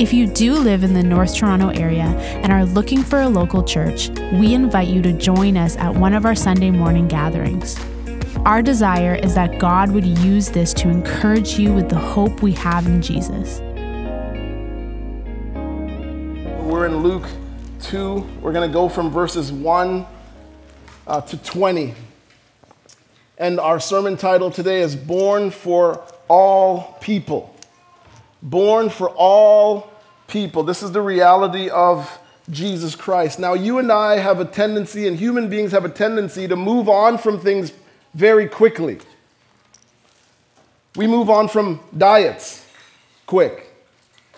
If you do live in the North Toronto area and are looking for a local church, we invite you to join us at one of our Sunday morning gatherings. Our desire is that God would use this to encourage you with the hope we have in Jesus. We're in Luke 2. We're going to go from verses 1 uh, to 20. And our sermon title today is Born for All People. Born for all people. This is the reality of Jesus Christ. Now, you and I have a tendency, and human beings have a tendency to move on from things very quickly. We move on from diets quick.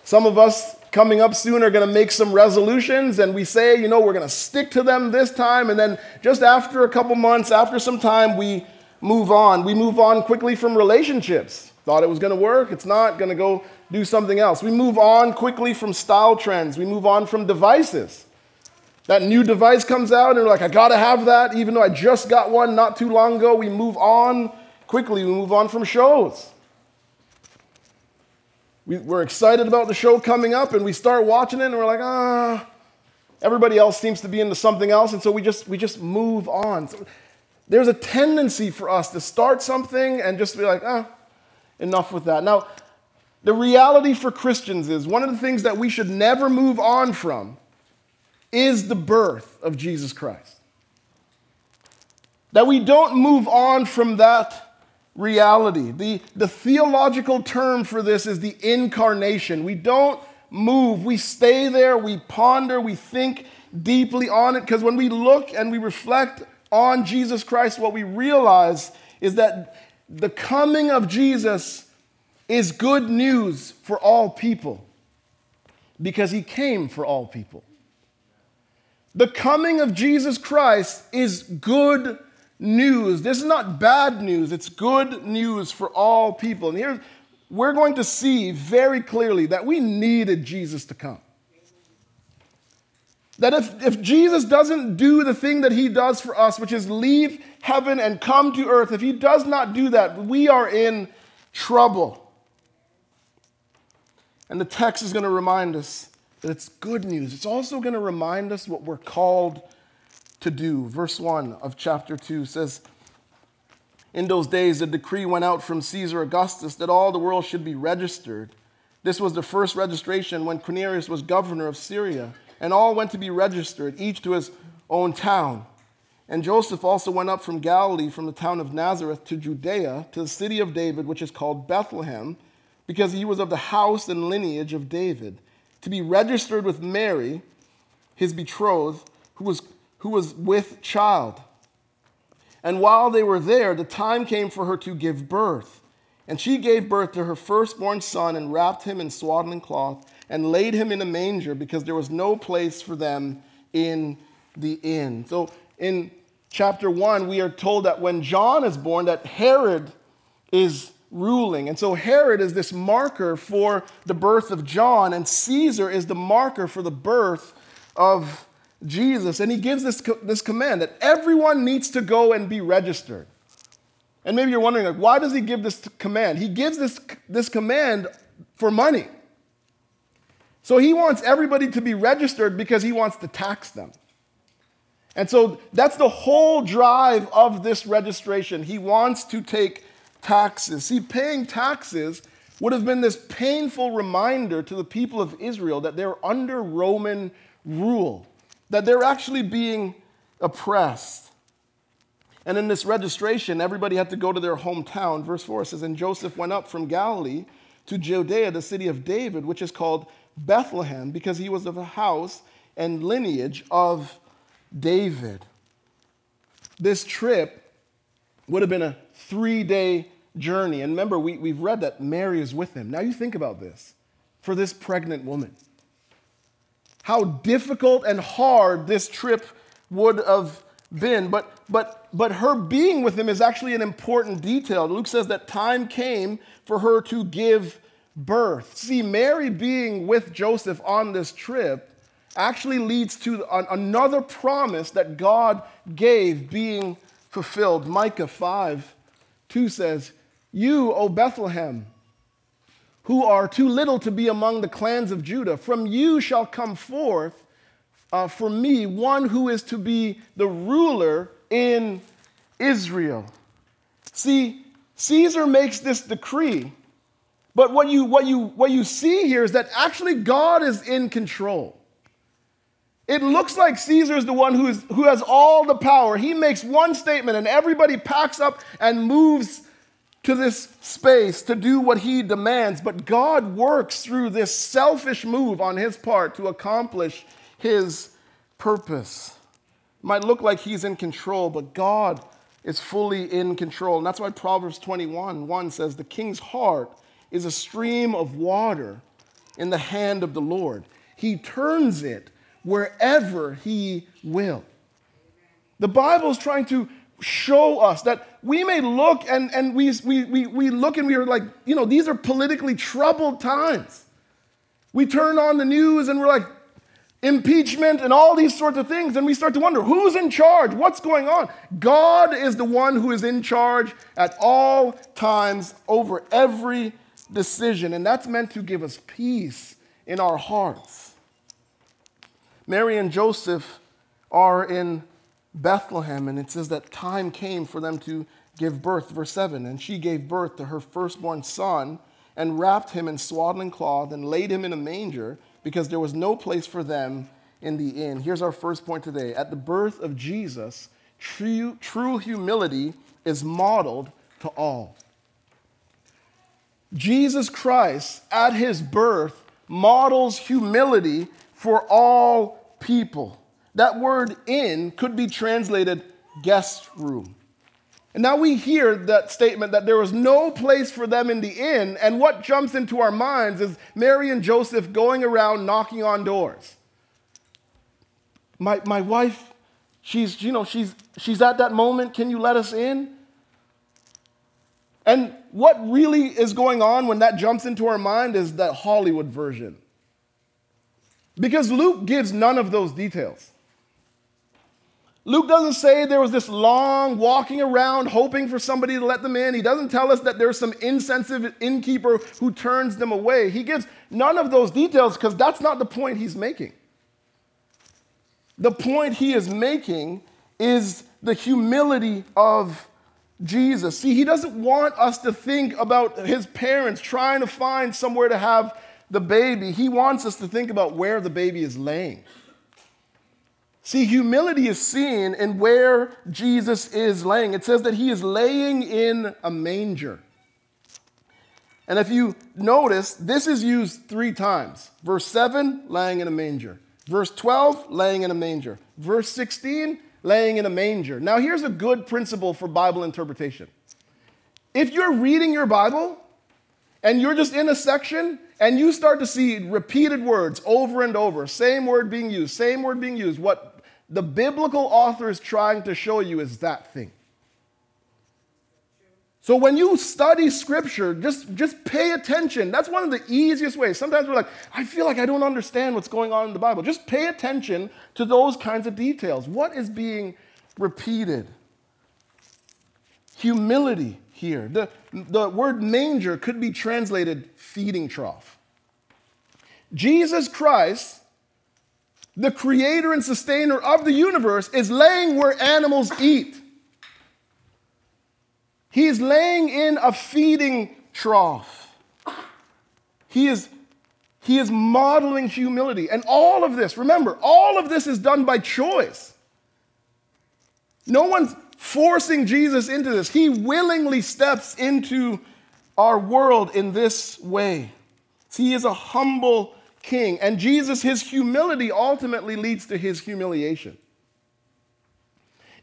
Some of us coming up soon are going to make some resolutions and we say, you know, we're going to stick to them this time. And then just after a couple months, after some time, we move on. We move on quickly from relationships. Thought it was going to work, it's not, going to go do something else. We move on quickly from style trends, we move on from devices. That new device comes out, and we're like, I gotta have that, even though I just got one not too long ago. We move on quickly, we move on from shows. We, are excited about the show coming up, and we start watching it, and we're like, ah, everybody else seems to be into something else, and so we just, we just move on. So there's a tendency for us to start something and just be like, ah, enough with that. Now, the reality for Christians is one of the things that we should never move on from is the birth of Jesus Christ. That we don't move on from that reality. The, the theological term for this is the incarnation. We don't move, we stay there, we ponder, we think deeply on it, because when we look and we reflect on Jesus Christ, what we realize is that the coming of Jesus is good news for all people because he came for all people. The coming of Jesus Christ is good news. This is not bad news, it's good news for all people. And here we're going to see very clearly that we needed Jesus to come. That if, if Jesus doesn't do the thing that he does for us, which is leave heaven and come to earth, if he does not do that, we are in trouble. And the text is going to remind us that it's good news. It's also going to remind us what we're called to do. Verse 1 of chapter 2 says, In those days, a decree went out from Caesar Augustus that all the world should be registered. This was the first registration when Quirinius was governor of Syria, and all went to be registered, each to his own town. And Joseph also went up from Galilee, from the town of Nazareth to Judea, to the city of David, which is called Bethlehem, because he was of the house and lineage of David to be registered with Mary, his betrothed, who was, who was with child. And while they were there, the time came for her to give birth. And she gave birth to her firstborn son and wrapped him in swaddling cloth and laid him in a manger because there was no place for them in the inn. So in chapter 1, we are told that when John is born, that Herod is ruling. And so Herod is this marker for the birth of John, and Caesar is the marker for the birth of Jesus. And he gives this, this command that everyone needs to go and be registered. And maybe you're wondering, like, why does he give this command? He gives this, this command for money. So he wants everybody to be registered because he wants to tax them. And so that's the whole drive of this registration. He wants to take taxes. See, paying taxes would have been this painful reminder to the people of Israel that they're under Roman rule, that they're actually being oppressed. And in this registration, everybody had to go to their hometown. Verse 4 says, And Joseph went up from Galilee to Judea, the city of David, which is called Bethlehem, because he was of a house and lineage of David. This trip would have been a three day journey. And remember, we, we've read that Mary is with him. Now you think about this for this pregnant woman. How difficult and hard this trip would have been, but, but, but her being with him is actually an important detail. Luke says that time came for her to give birth. See, Mary being with Joseph on this trip actually leads to another promise that God gave being fulfilled. Micah 5 2 says, You, O Bethlehem, who are too little to be among the clans of Judah, from you shall come forth uh, for me one who is to be the ruler in Israel. See, Caesar makes this decree, but what you, what, you, what you see here is that actually God is in control. It looks like Caesar is the one who, is, who has all the power. He makes one statement and everybody packs up and moves to this space to do what he demands. But God works through this selfish move on his part to accomplish his purpose. It might look like he's in control, but God is fully in control. And that's why Proverbs 21 1 says, The king's heart is a stream of water in the hand of the Lord. He turns it wherever He will. The Bible is trying to show us that we may look and, and we, we, we, we look and we are like, you know, these are politically troubled times. We turn on the news and we're like, impeachment and all these sorts of things, and we start to wonder who's in charge? What's going on? God is the one who is in charge at all times over every decision, and that's meant to give us peace in our hearts. Mary and Joseph are in Bethlehem, and it says that time came for them to give birth. Verse 7 And she gave birth to her firstborn son, and wrapped him in swaddling cloth, and laid him in a manger, because there was no place for them in the inn. Here's our first point today. At the birth of Jesus, true, true humility is modeled to all. Jesus Christ, at his birth, models humility for all people. That word inn could be translated guest room. And now we hear that statement that there was no place for them in the inn, and what jumps into our minds is Mary and Joseph going around knocking on doors. My, my wife, she's, you know, she's, she's at that moment. Can you let us in? And what really is going on when that jumps into our mind is that Hollywood version. Because Luke gives none of those details. Luke doesn't say there was this long walking around hoping for somebody to let them in. He doesn't tell us that there's some insensitive innkeeper who turns them away. He gives none of those details because that's not the point he's making. The point he is making is the humility of Jesus. See, he doesn't want us to think about his parents trying to find somewhere to have the baby. He wants us to think about where the baby is laying. See, humility is seen in where Jesus is laying. It says that he is laying in a manger. And if you notice, this is used three times. Verse 7, laying in a manger. Verse 12, laying in a manger. Verse 16, laying in a manger. Now, here's a good principle for Bible interpretation. If you're reading your Bible and you're just in a section and you start to see repeated words over and over, same word being used, same word being used, what the biblical author is trying to show you is that thing. So when you study scripture, just, just pay attention. That's one of the easiest ways. Sometimes we're like, I feel like I don't understand what's going on in the Bible. Just pay attention to those kinds of details. What is being repeated? Humility here. The, the word manger could be translated feeding trough. Jesus Christ the creator and sustainer of the universe, is laying where animals eat. He is laying in a feeding trough. He is, he is modeling humility. And all of this, remember, all of this is done by choice. No one's forcing Jesus into this. He willingly steps into our world in this way. He is a humble king. And Jesus, his humility ultimately leads to his humiliation.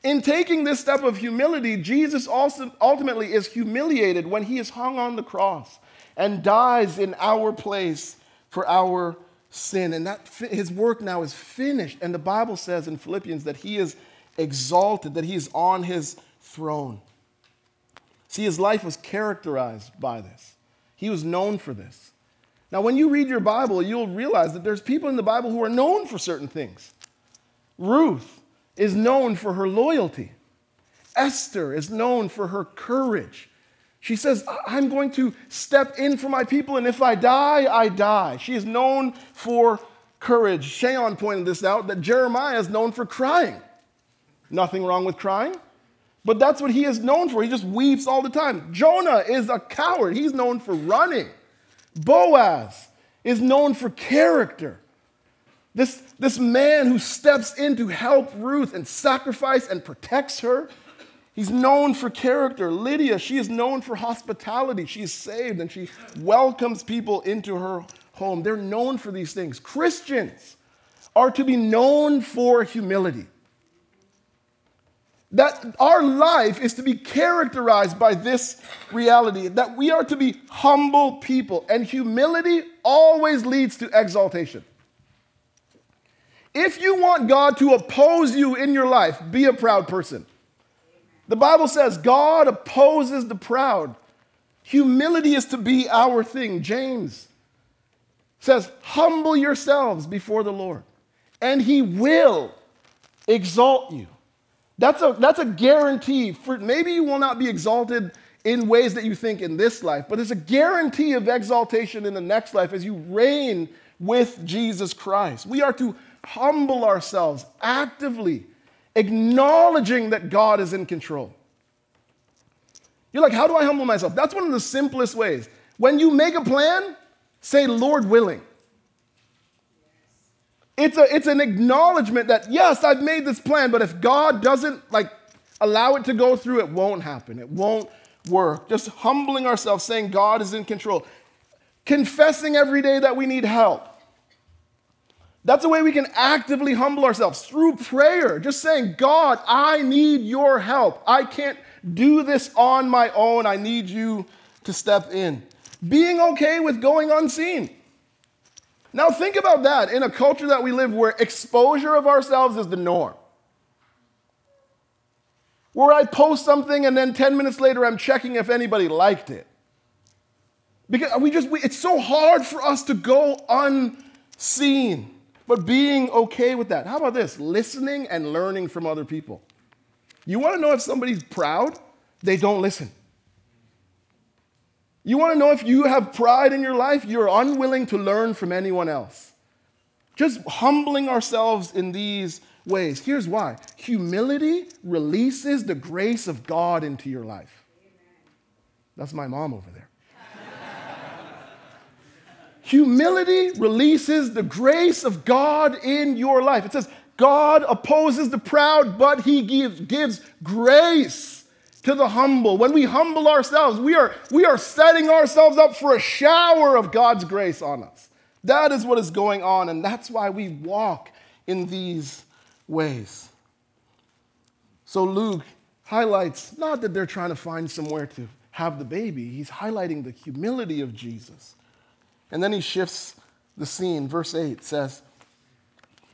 In taking this step of humility, Jesus also ultimately is humiliated when he is hung on the cross and dies in our place for our sin. And that his work now is finished. And the Bible says in Philippians that he is exalted, that he is on his throne. See, his life was characterized by this. He was known for this. Now, when you read your Bible, you'll realize that there's people in the Bible who are known for certain things. Ruth is known for her loyalty. Esther is known for her courage. She says, I'm going to step in for my people, and if I die, I die. She is known for courage. Shayon pointed this out that Jeremiah is known for crying. Nothing wrong with crying, but that's what he is known for. He just weeps all the time. Jonah is a coward, he's known for running. Boaz is known for character. This, this man who steps in to help Ruth and sacrifice and protects her He's known for character. Lydia, she is known for hospitality. She's saved and she welcomes people into her home. They're known for these things. Christians are to be known for humility. That our life is to be characterized by this reality that we are to be humble people, and humility always leads to exaltation. If you want God to oppose you in your life, be a proud person. The Bible says God opposes the proud. Humility is to be our thing. James says, Humble yourselves before the Lord, and he will exalt you. That's a, that's a guarantee. For, maybe you will not be exalted in ways that you think in this life, but it's a guarantee of exaltation in the next life as you reign with Jesus Christ. We are to humble ourselves actively acknowledging that God is in control. You're like, how do I humble myself? That's one of the simplest ways. When you make a plan, say, Lord willing. It's, a, it's an acknowledgement that, yes, I've made this plan, but if God doesn't like allow it to go through, it won't happen. It won't work. Just humbling ourselves, saying God is in control. Confessing every day that we need help. That's a way we can actively humble ourselves through prayer, just saying, God, I need your help. I can't do this on my own. I need you to step in. Being okay with going unseen. Now, think about that in a culture that we live where exposure of ourselves is the norm. Where I post something and then 10 minutes later I'm checking if anybody liked it. Because we just, we, it's so hard for us to go unseen but being okay with that. How about this? Listening and learning from other people. You want to know if somebody's proud? They don't listen. You want to know if you have pride in your life? You're unwilling to learn from anyone else. Just humbling ourselves in these ways. Here's why humility releases the grace of God into your life. That's my mom over there. Humility releases the grace of God in your life. It says, God opposes the proud, but he gives, gives grace to the humble. When we humble ourselves, we are, we are setting ourselves up for a shower of God's grace on us. That is what is going on, and that's why we walk in these ways. So Luke highlights not that they're trying to find somewhere to have the baby, he's highlighting the humility of Jesus. And then he shifts the scene. Verse 8 says,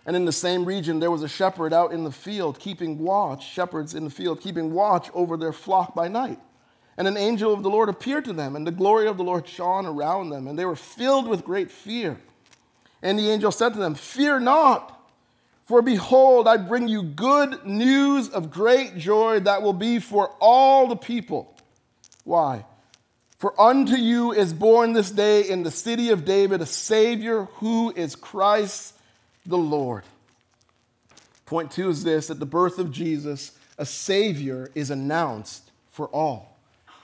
And in the same region there was a shepherd out in the field keeping watch, shepherds in the field keeping watch over their flock by night. And an angel of the Lord appeared to them, and the glory of the Lord shone around them, and they were filled with great fear. And the angel said to them, Fear not, for behold, I bring you good news of great joy that will be for all the people. Why? For unto you is born this day in the city of David a Savior who is Christ the Lord. Point two is this at the birth of Jesus, a Savior is announced for all.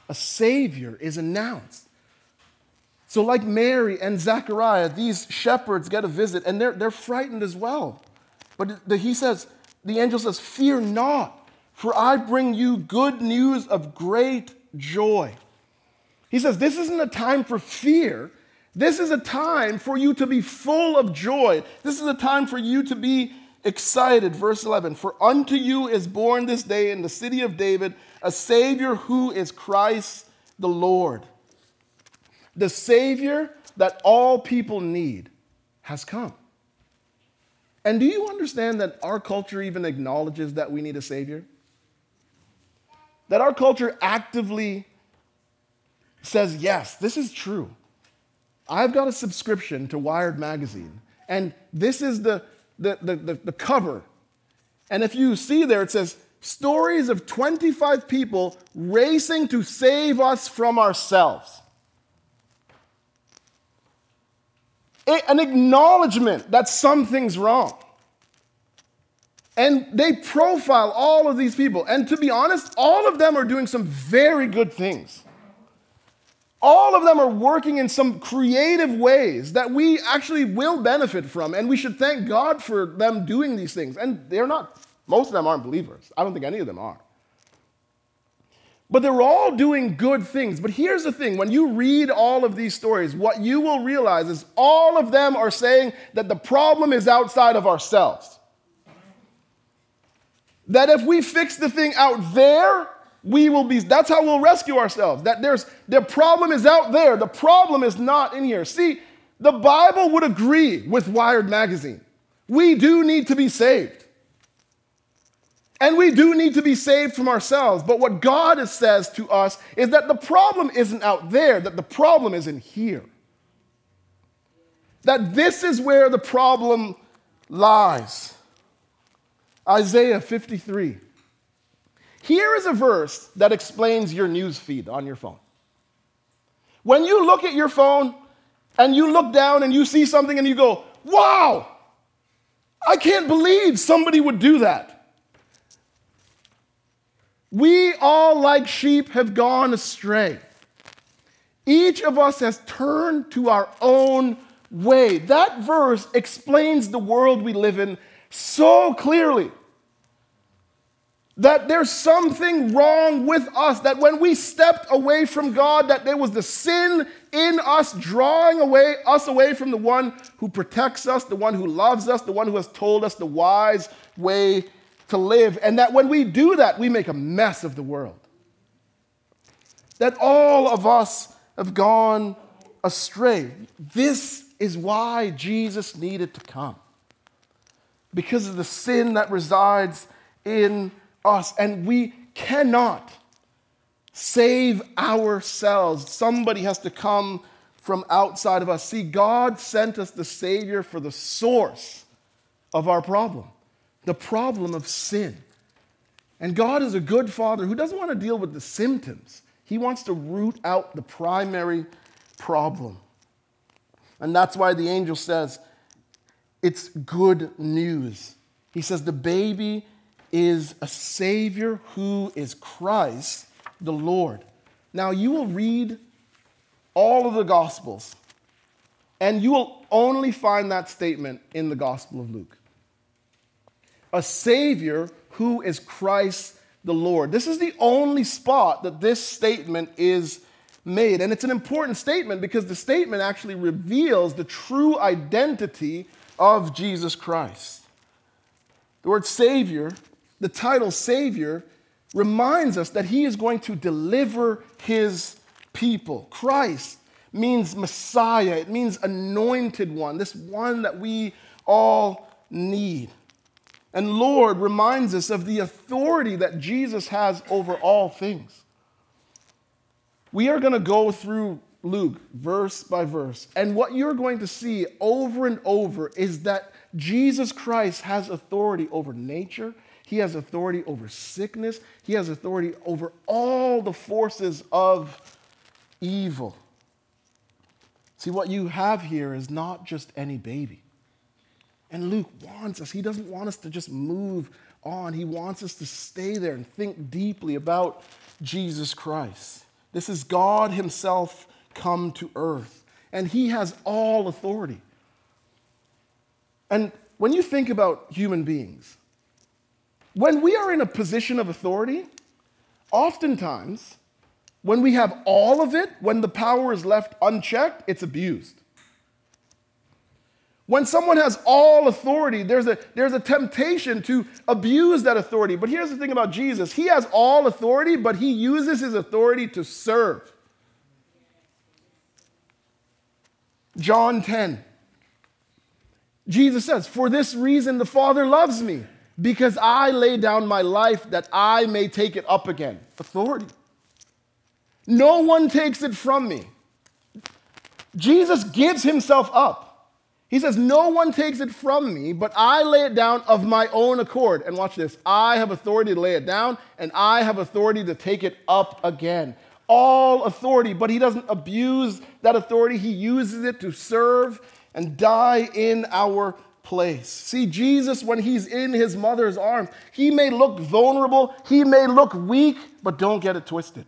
A Savior is announced. So, like Mary and Zechariah, these shepherds get a visit and they're, they're frightened as well. But the, he says, the angel says, Fear not, for I bring you good news of great joy. He says, This isn't a time for fear. This is a time for you to be full of joy. This is a time for you to be excited. Verse 11 For unto you is born this day in the city of David a Savior who is Christ the Lord. The Savior that all people need has come. And do you understand that our culture even acknowledges that we need a Savior? That our culture actively says, yes, this is true. I've got a subscription to Wired Magazine, and this is the, the, the, the, the cover. And if you see there, it says, stories of 25 people racing to save us from ourselves. an acknowledgement that something's wrong. And they profile all of these people. And to be honest, all of them are doing some very good things. All of them are working in some creative ways that we actually will benefit from. And we should thank God for them doing these things. And they're not, most of them aren't believers. I don't think any of them are. But they're all doing good things. But here's the thing when you read all of these stories, what you will realize is all of them are saying that the problem is outside of ourselves. That if we fix the thing out there, we will be, that's how we'll rescue ourselves. That there's, the problem is out there, the problem is not in here. See, the Bible would agree with Wired Magazine. We do need to be saved. And we do need to be saved from ourselves. But what God says to us is that the problem isn't out there, that the problem is in here. That this is where the problem lies. Isaiah 53. Here is a verse that explains your news feed on your phone. When you look at your phone and you look down and you see something and you go, wow, I can't believe somebody would do that. We all, like sheep, have gone astray. Each of us has turned to our own way. That verse explains the world we live in so clearly that there's something wrong with us that when we stepped away from god that there was the sin in us drawing away us away from the one who protects us the one who loves us the one who has told us the wise way to live, and that when we do that, we make a mess of the world. That all of us have gone astray. This is why Jesus needed to come. Because of the sin that resides in us. And we cannot save ourselves. Somebody has to come from outside of us. See, God sent us the Savior for the source of our problem the problem of sin. And God is a good father who doesn't want to deal with the symptoms, He wants to root out the primary problem. And that's why the angel says, it's good news. He says, the baby is a Savior who is Christ the Lord. Now, you will read all of the Gospels, and you will only find that statement in the Gospel of Luke a Savior who is Christ the Lord. This is the only spot that this statement is made. And it's an important statement because the statement actually reveals the true identity of Jesus Christ. The word Savior, the title Savior, reminds us that He is going to deliver His people. Christ means Messiah, it means anointed one, this one that we all need. And Lord reminds us of the authority that Jesus has over all things. We are going to go through Luke verse by verse. And what you're going to see over and over is that Jesus Christ has authority over nature, He has authority over sickness, He has authority over all the forces of evil. See, what you have here is not just any baby. And Luke wants us, he doesn't want us to just move on. He wants us to stay there and think deeply about Jesus Christ. This is God Himself come to earth, and He has all authority. And when you think about human beings, when we are in a position of authority, oftentimes, when we have all of it, when the power is left unchecked, it's abused. When someone has all authority, there's a, there's a temptation to abuse that authority. But here's the thing about Jesus He has all authority, but He uses His authority to serve. John 10. Jesus says, For this reason the Father loves me, because I lay down my life that I may take it up again. Authority. No one takes it from me. Jesus gives himself up. He says, No one takes it from me, but I lay it down of my own accord. And watch this I have authority to lay it down, and I have authority to take it up again. All authority, but he doesn't abuse that authority. He uses it to serve and die in our place. See, Jesus, when he's in his mother's arms, he may look vulnerable, he may look weak, but don't get it twisted.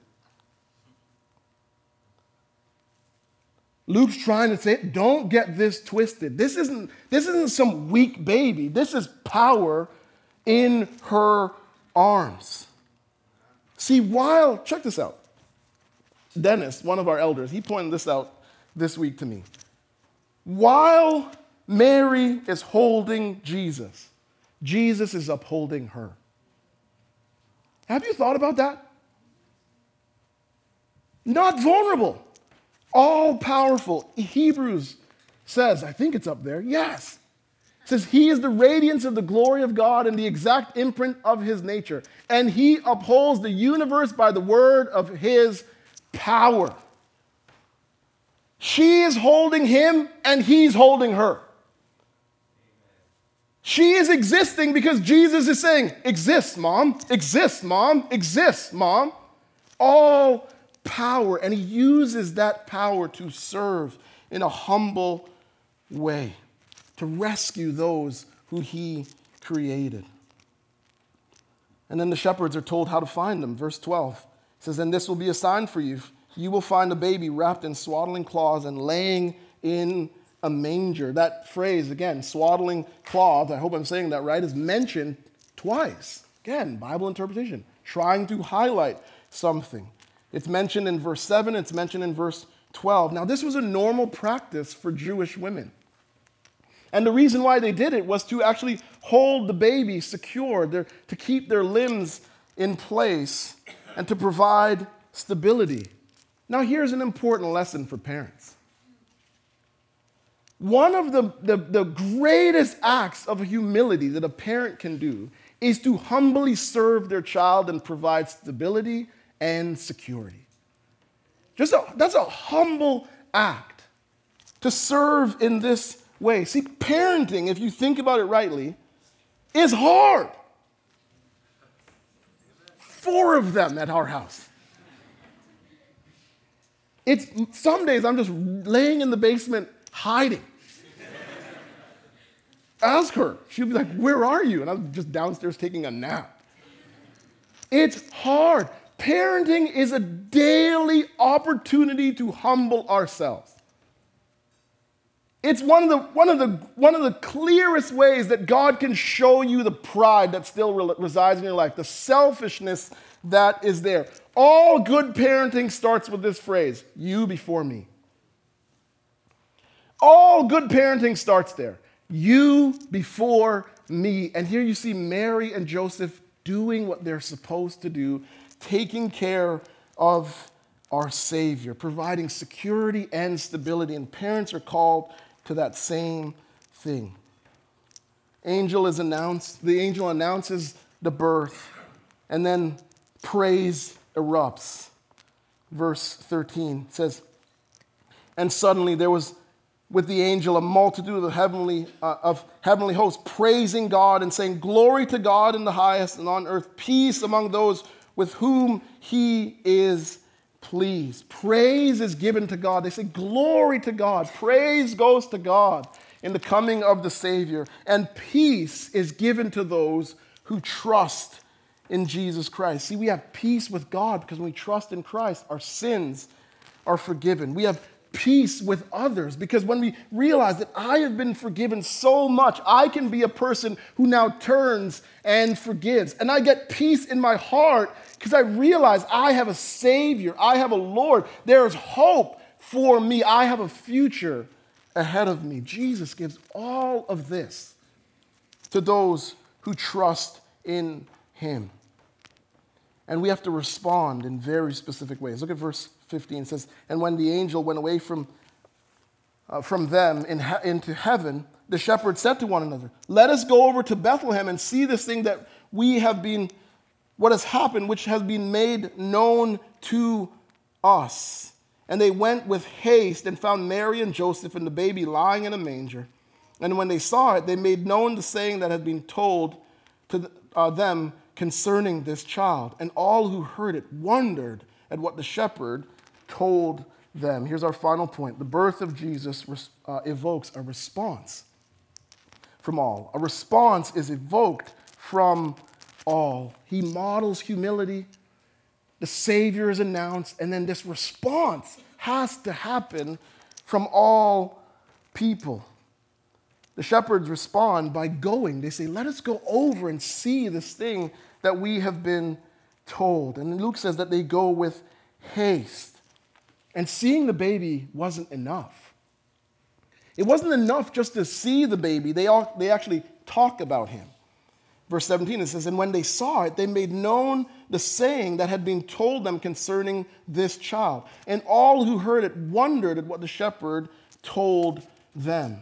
Luke's trying to say, don't get this twisted. This isn't, this isn't some weak baby. This is power in her arms. See, while, check this out. Dennis, one of our elders, he pointed this out this week to me. While Mary is holding Jesus, Jesus is upholding her. Have you thought about that? Not vulnerable all powerful. Hebrews says, I think it's up there, yes. It says, He is the radiance of the glory of God and the exact imprint of His nature. And He upholds the universe by the word of His power. She is holding Him and He's holding her. She is existing because Jesus is saying, Exist, mom, exist, mom, exist, mom. All power, and he uses that power to serve in a humble way, to rescue those who he created. And then the shepherds are told how to find them. Verse 12 says, And this will be a sign for you. You will find a baby wrapped in swaddling cloths and laying in a manger. That phrase, again, swaddling cloth, I hope I'm saying that right, is mentioned twice. Again, Bible interpretation, trying to highlight something. It's mentioned in verse 7, it's mentioned in verse 12. Now, this was a normal practice for Jewish women. And the reason why they did it was to actually hold the baby secure, to keep their limbs in place, and to provide stability. Now, here's an important lesson for parents. One of the, the, the, greatest acts of humility that a parent can do is to humbly serve their child and provide stability and security. Just a, that's a humble act to serve in this way. See, parenting, if you think about it rightly, is hard. Four of them at our house. It's some days I'm just laying in the basement hiding. Ask her. She'll be like, Where are you? And I'm just downstairs taking a nap. It's hard. Parenting is a daily opportunity to humble ourselves. It's one of, the, one, of the, one of the clearest ways that God can show you the pride that still re- resides in your life, the selfishness that is there. All good parenting starts with this phrase you before me. All good parenting starts there. You before me. And here you see Mary and Joseph doing what they're supposed to do taking care of our Savior, providing security and stability. And parents are called to that same thing. Angel is announced, the angel announces the birth, and then praise erupts. Verse 13 says, And suddenly there was with the angel a multitude of heavenly, uh, of heavenly hosts praising God and saying, Glory to God in the highest, and on earth peace among those with whom he is pleased. Praise is given to God. They say, Glory to God. Praise goes to God in the coming of the Savior. And peace is given to those who trust in Jesus Christ. See, we have peace with God because when we trust in Christ, our sins are forgiven. We have peace with others because when we realize that I have been forgiven so much, I can be a person who now turns and forgives. And I get peace in my heart because I realize I have a Savior, I have a Lord. There's hope for me, I have a future ahead of me. Jesus gives all of this to those who trust in Him. And we have to respond in very specific ways. Look at verse 15. Says, And when the angel went away from uh, from them in he- into heaven, the shepherds said to one another, Let us go over to Bethlehem and see this thing that we have been, what has happened, which has been made known to us. And they went with haste and found Mary and Joseph and the baby lying in a manger. And when they saw it, they made known the saying that had been told to uh, them concerning this child. And all who heard it wondered at what the shepherd told them. Here's our final point the birth of Jesus uh, evokes a response from all. A response is evoked from all. He models humility, the Savior is announced, and then this response has to happen from all people. The shepherds respond by going. They say, Let us go over and see this thing that we have been told. And Luke says that they go with haste. And seeing the baby wasn't enough. It wasn't enough just to see the baby, they, all, they actually talk about him. Verse 17, it says, And when they saw it, they made known the saying that had been told them concerning this child. And all who heard it wondered at what the shepherd told them.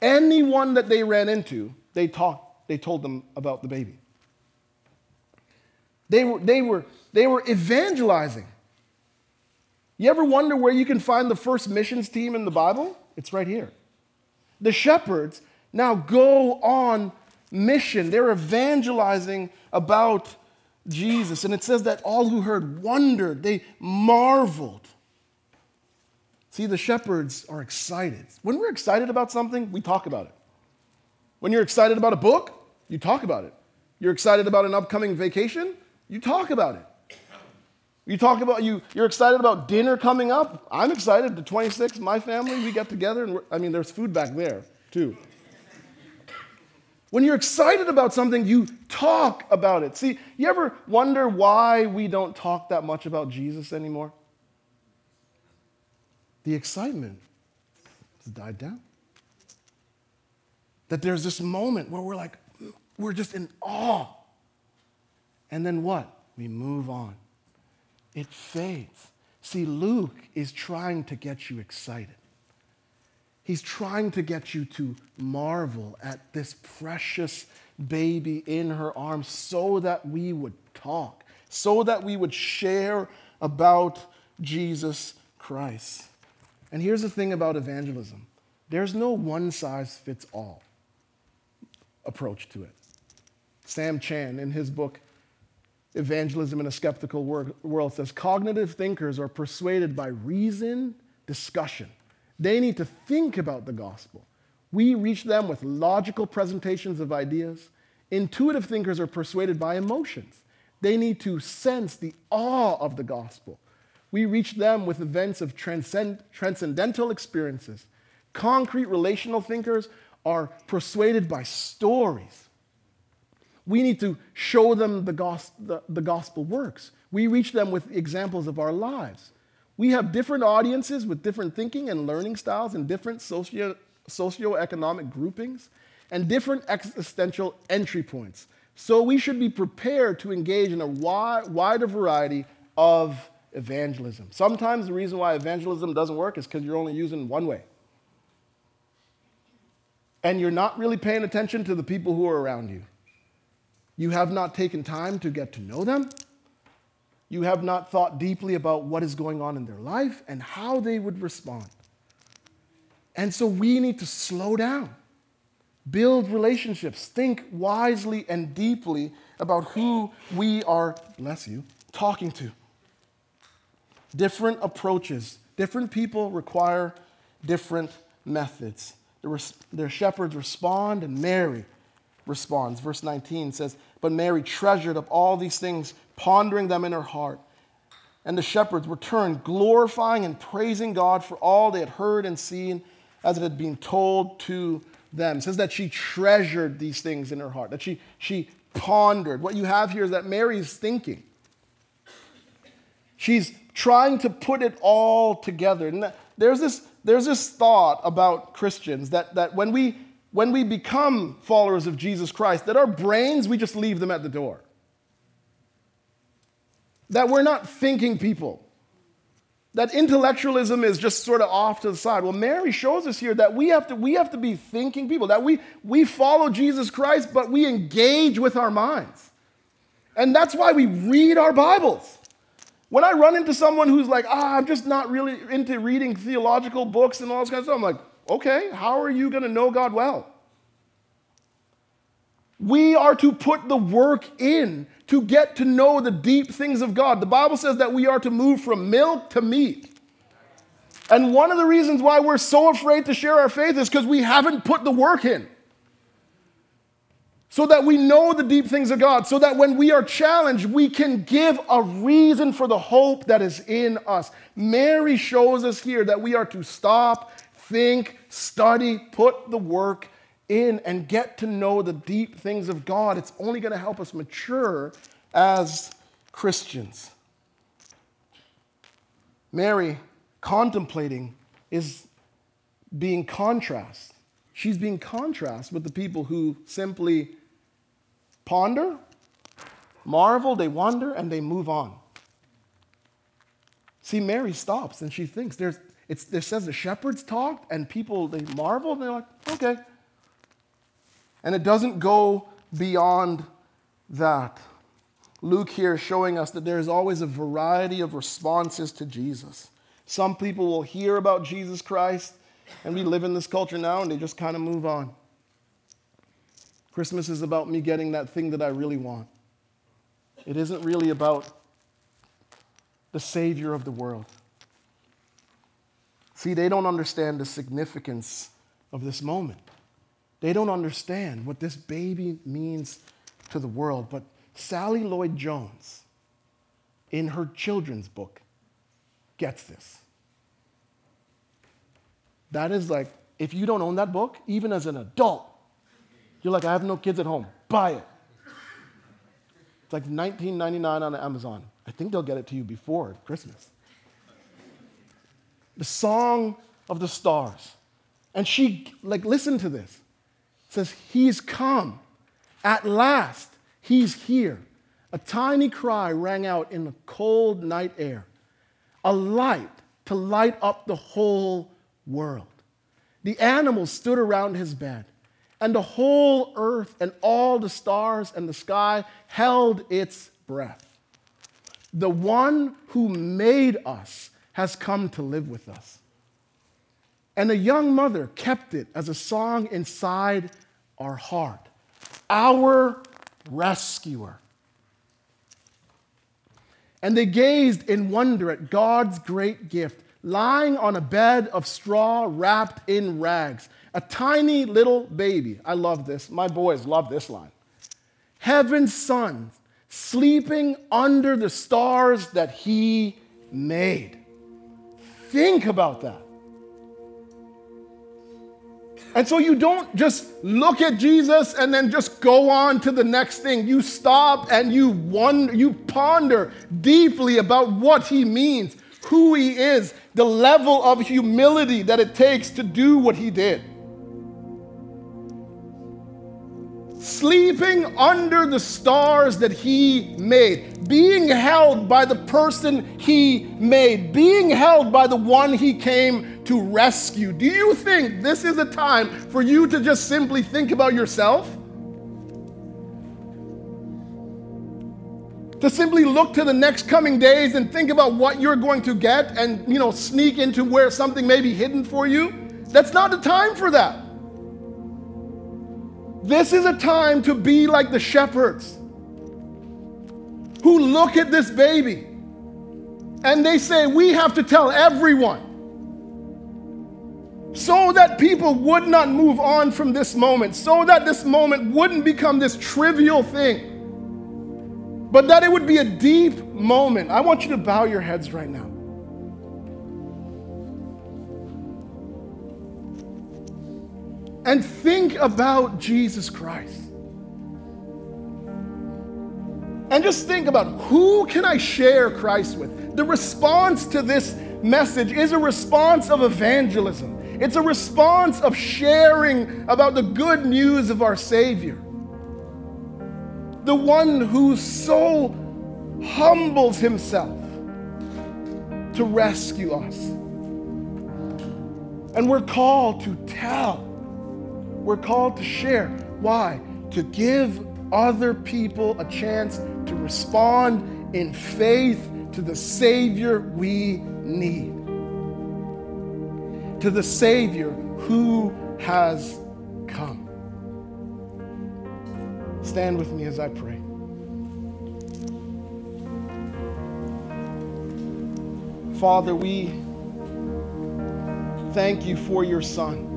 Anyone that they ran into, they talked, they told them about the baby. They were, they were, they were evangelizing. You ever wonder where you can find the first missions team in the Bible? It's right here. The shepherds now go on mission. They're evangelizing about Jesus. And it says that all who heard wondered, they marveled. See, the shepherds are excited. When we're excited about something, we talk about it. When you're excited about a book, you talk about it. You're excited about an upcoming vacation, you talk about it. You talk about you. You're excited about dinner coming up. I'm excited. The 26th, my family, we get together, and I mean, there's food back there too. When you're excited about something, you talk about it. See, you ever wonder why we don't talk that much about Jesus anymore? the excitement has died down. That there's this moment where we're like, we're just in awe. And then what? We move on. It fades. See, Luke is trying to get you excited. He's trying to get you to marvel at this precious baby in her arms so that we would talk, so that we would share about Jesus Christ. And here's the thing about evangelism there's no one size fits all approach to it. Sam Chan, in his book, Evangelism in a Skeptical World, says cognitive thinkers are persuaded by reason, discussion. They need to think about the gospel. We reach them with logical presentations of ideas. Intuitive thinkers are persuaded by emotions. They need to sense the awe of the gospel. We reach them with events of transcend- transcendental experiences. Concrete relational thinkers are persuaded by stories. We need to show them the, gos- the, the gospel works. We reach them with examples of our lives. We have different audiences with different thinking and learning styles and different socio- socioeconomic groupings and different existential entry points. So we should be prepared to engage in a wide, wider variety of evangelism. Sometimes the reason why evangelism doesn't work is because you're only using one way. And you're not really paying attention to the people who are around you. You have not taken time to get to know them. You have not thought deeply about what is going on in their life and how they would respond. And so we need to slow down, build relationships, think wisely and deeply about who we are, bless you, talking to different approaches. Different people require different methods. Their shepherds respond, and Mary responds. Verse 19 says, But Mary treasured up all these things, pondering them in her heart. And the shepherds returned, glorifying and praising God for all they had heard and seen as it had been told to them. It says that she treasured these things in her heart, that she, she pondered. What you have here is that Mary is thinking. She's trying to put it all together. And there's this, there's this thought about Christians that, that when, we, when we become followers of Jesus Christ, that our brains, we just leave them at the door. That we're not thinking people. that intellectualism is just sort of off to the side. Well, Mary shows us here that we have to, we have to be thinking people, that we, we follow Jesus Christ, but we engage with our minds. And that's why we read our Bibles. When I run into someone who's like, ah, I'm just not really into reading theological books and all this kind of stuff, I'm like, okay, how are you going to know God well? We are to put the work in to get to know the deep things of God. The Bible says that we are to move from milk to meat. And one of the reasons why we're so afraid to share our faith is because we haven't put the work in. So that we know the deep things of God, so that when we are challenged, we can give a reason for the hope that is in us. Mary shows us here that we are to stop, think, study, put the work in and get to know the deep things of God, it's only going to help us mature as Christians. Mary contemplating is being contrast. She's being contrast with the people who simply ponder, marvel, they wonder, and they move on. See, Mary stops and she thinks. There's, it's, it says the shepherds talked and people, they marveled they're like, okay, and it doesn't go beyond that. Luke here is showing us that there is always a variety of responses to Jesus. Some people will hear about Jesus Christ, and we live in this culture now, and they just kind of move on. Christmas is about me getting that thing that I really want. It isn't really about the Savior of the world. See, they don't understand the significance of this moment. They don't understand what this baby means to the world. But Sally Lloyd Jones, in her children's book, gets this. That is like, if you don't own that book, even as an adult, you're like, I have no kids at home. Buy it. It's like $19.99 on Amazon. I think they'll get it to you before Christmas. The Song of the Stars. And she, like, listen to this says, He's come. At last, He's here. A tiny cry rang out in the cold night air, a light to light up the whole world. The animals stood around his bed, and the whole earth and all the stars and the sky held its breath. The one who made us has come to live with us. And a young mother kept it as a song inside our heart. Our rescuer. And they gazed in wonder at God's great gift, lying on a bed of straw wrapped in rags. A tiny little baby. I love this. My boys love this line. Heaven's son, sleeping under the stars that he made. Think about that. And so you don't just look at Jesus and then just go on to the next thing. You stop and you wonder, you ponder deeply about what he means, who he is, the level of humility that it takes to do what he did. Sleeping under the stars that he made, being held by the person he made, being held by the one he came to rescue. Do you think this is a time for you to just simply think about yourself? To simply look to the next coming days and think about what you're going to get and, you know, sneak into where something may be hidden for you? That's not the time for that. This is a time to be like the shepherds who look at this baby and they say, We have to tell everyone so that people would not move on from this moment, so that this moment wouldn't become this trivial thing, but that it would be a deep moment. I want you to bow your heads right now. And think about Jesus Christ. And just think about who can I share Christ with? The response to this message is a response of evangelism. It's a response of sharing about the good news of our Savior. The one who so humbles himself to rescue us. And we're called to tell. We're called to share. Why? To give other people a chance to respond in faith to the Savior we need. To the Savior who has come. Stand with me as I pray. Father, we thank you for your Son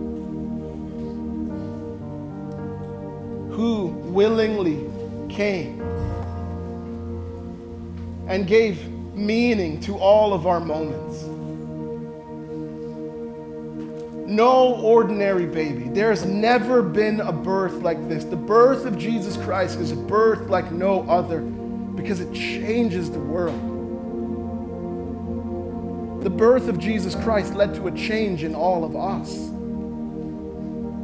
who willingly came and gave meaning to all of our moments. No ordinary baby. There's never been a birth like this. The birth of Jesus Christ is a birth like no other because it changes the world. The birth of Jesus Christ led to a change in all of us.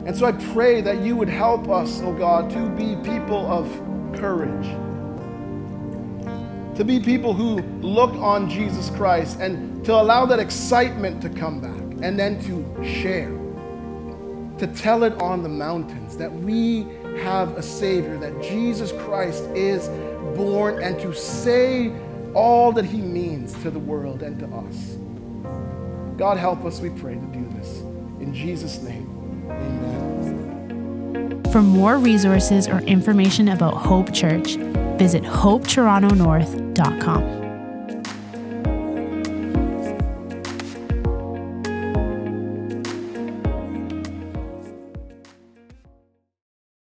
And so I pray that you would help us, oh God, to be people of courage. To be people who look on Jesus Christ and to allow that excitement to come back and then to share. To tell it on the mountains that we have a Savior, that Jesus Christ is born, and to say all that He means to the world and to us. God, help us, we pray, to do this. In Jesus' name, amen. For more resources or information about Hope Church, visit hopetorontonorth.com gmail.com.